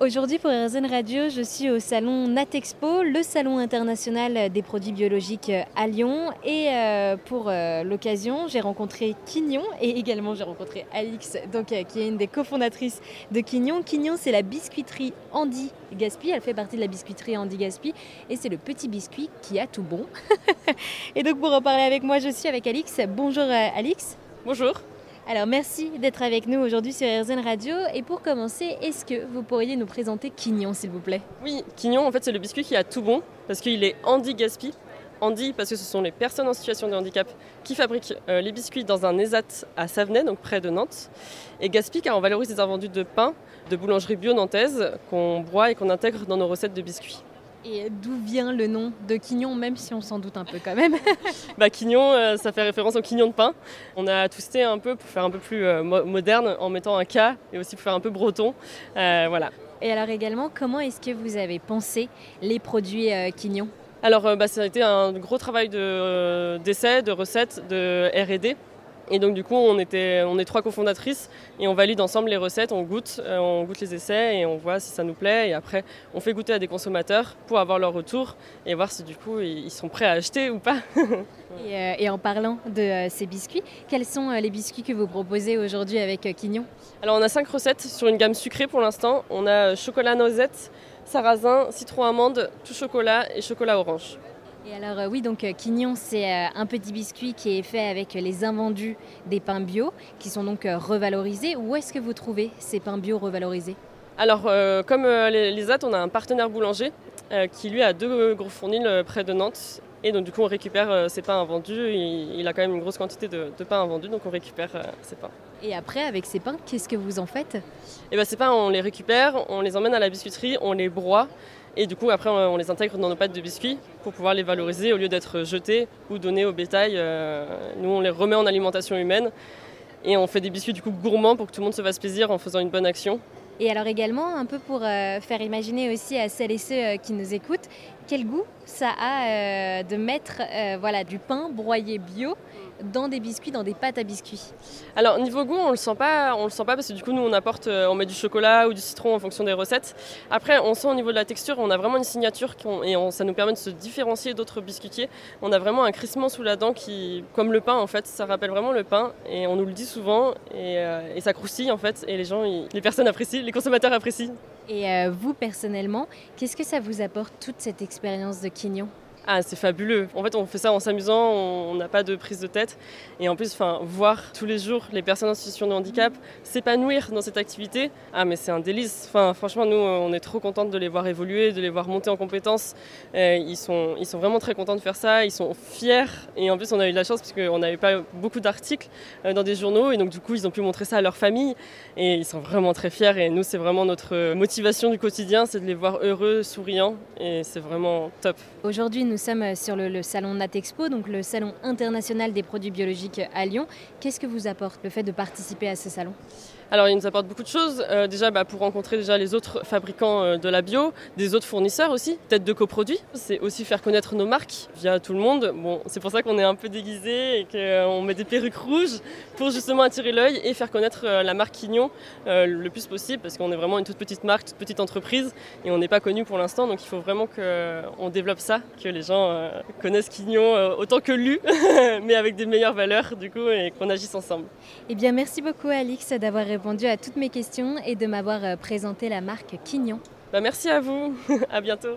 Aujourd'hui pour RZN Radio, je suis au salon Natexpo, le salon international des produits biologiques à Lyon. Et euh, pour euh, l'occasion, j'ai rencontré Quignon et également j'ai rencontré Alix, donc, euh, qui est une des cofondatrices de Quignon. Quignon, c'est la biscuiterie Andy Gaspi. Elle fait partie de la biscuiterie Andy Gaspi et c'est le petit biscuit qui a tout bon. et donc pour en parler avec moi, je suis avec Alix. Bonjour Alix. Bonjour. Alors merci d'être avec nous aujourd'hui sur RZN Radio. Et pour commencer, est-ce que vous pourriez nous présenter Quignon, s'il vous plaît? Oui, Quignon, en fait, c'est le biscuit qui a tout bon parce qu'il est Andy Gaspi. Andy parce que ce sont les personnes en situation de handicap qui fabriquent euh, les biscuits dans un ESAT à Savenay, donc près de Nantes. Et Gaspi car on valorise des invendus de pain de boulangerie bio nantaise qu'on broie et qu'on intègre dans nos recettes de biscuits. Et d'où vient le nom de quignon, même si on s'en doute un peu quand même bah, Quignon, euh, ça fait référence au quignon de pain. On a toasté un peu pour faire un peu plus euh, moderne en mettant un K et aussi pour faire un peu breton. Euh, voilà. Et alors également, comment est-ce que vous avez pensé les produits quignon? Alors, bah, ça a été un gros travail d'essai, de recettes, de RD. Et donc du coup, on, était, on est trois cofondatrices et on valide ensemble les recettes, on goûte, euh, on goûte les essais et on voit si ça nous plaît. Et après, on fait goûter à des consommateurs pour avoir leur retour et voir si du coup ils sont prêts à acheter ou pas. Euh, et, en parlant de euh, ces biscuits, quels sont les biscuits que vous proposez aujourd'hui avec Quignon? Alors on a cinq recettes sur une gamme sucrée pour l'instant. On a chocolat noisette, sarrasin, citron amande, tout chocolat et chocolat orange. Et alors euh, oui, donc euh, Quignon, c'est euh, un petit biscuit qui est fait avec les invendus des pains bio, qui sont donc revalorisés. Où est-ce que vous trouvez ces pains bio revalorisés? Alors, comme les, les on a un partenaire boulanger qui lui a deux gros fournils près de Nantes. Et donc, du coup, on récupère ces pains invendus. Il, a quand même une grosse quantité de, pains invendus, donc on récupère ces pains. Et après, avec ces pains, qu'est-ce que vous en faites? Eh bien, ces pains, on les récupère, on les emmène à la biscuiterie, on les broie. Et du coup, après, on les intègre dans nos pâtes de biscuits pour pouvoir les valoriser au lieu d'être jetés ou donnés au bétail. Euh, nous, on les remet en alimentation humaine et on fait des biscuits du coup gourmands pour que tout le monde se fasse plaisir en faisant une bonne action. Et alors également, un peu pour euh, faire imaginer aussi à celles et ceux euh, qui nous écoutent, quel goût ça a de mettre voilà, du pain broyé bio dans des biscuits, dans des pâtes à biscuits? Alors niveau goût, on le sent pas, on le sent pas parce que du coup nous on apporte, euh, on met du chocolat ou du citron en fonction des recettes. Après, on sent au niveau de la texture, on a vraiment une signature et ça nous permet de se différencier d'autres biscuitiers. On a vraiment un crissement sous la dent qui, comme le pain en fait, ça rappelle vraiment le pain et on nous le dit souvent et, euh, ça croustille en fait et les gens, les personnes apprécient, les consommateurs apprécient. Et euh, vous personnellement, qu'est-ce que ça vous apporte toute cette expérience de quignon? Ah, c'est fabuleux. En fait, on fait ça en s'amusant, on n'a pas de prise de tête. Et en plus, voir tous les jours les personnes en situation de handicap s'épanouir dans cette activité, ah, mais c'est un délice. Enfin, franchement, nous, on est trop contentes de les voir évoluer, de les voir monter en compétences. Euh, ils, sont, ils sont vraiment très contents de faire ça, ils sont fiers. Et en plus, on a eu de la chance parce qu'on n'avait pas beaucoup d'articles euh, dans des journaux. Et donc, du coup, ils ont pu montrer ça à leur famille. Et ils sont vraiment très fiers. Et nous, c'est vraiment notre motivation du quotidien, c'est de les voir heureux, souriants. Et c'est vraiment top. Aujourd'hui, nous sommes sur le, salon Natexpo, donc le salon international des produits biologiques à Lyon. Qu'est-ce que vous apporte le fait de participer à ce salon? Alors il nous apporte beaucoup de choses. Euh, déjà bah, pour rencontrer déjà les autres fabricants euh, de la bio, des autres fournisseurs aussi, peut-être de coproduits. C'est aussi faire connaître nos marques via tout le monde. Bon, c'est pour ça qu'on est un peu déguisé et qu'on met des perruques rouges pour justement attirer l'œil et faire connaître euh, la marque Quignon le plus possible parce qu'on est vraiment une toute petite marque, toute petite entreprise et on n'est pas connu pour l'instant. Donc il faut vraiment qu'on développe ça, que les gens connaissent Quignon autant que lu, mais avec des meilleures valeurs du coup et qu'on agisse ensemble. Eh bien merci beaucoup Alix d'avoir répondu à toutes mes questions et de m'avoir euh, présenté la marque Quignon. Bah, merci à vous, à bientôt.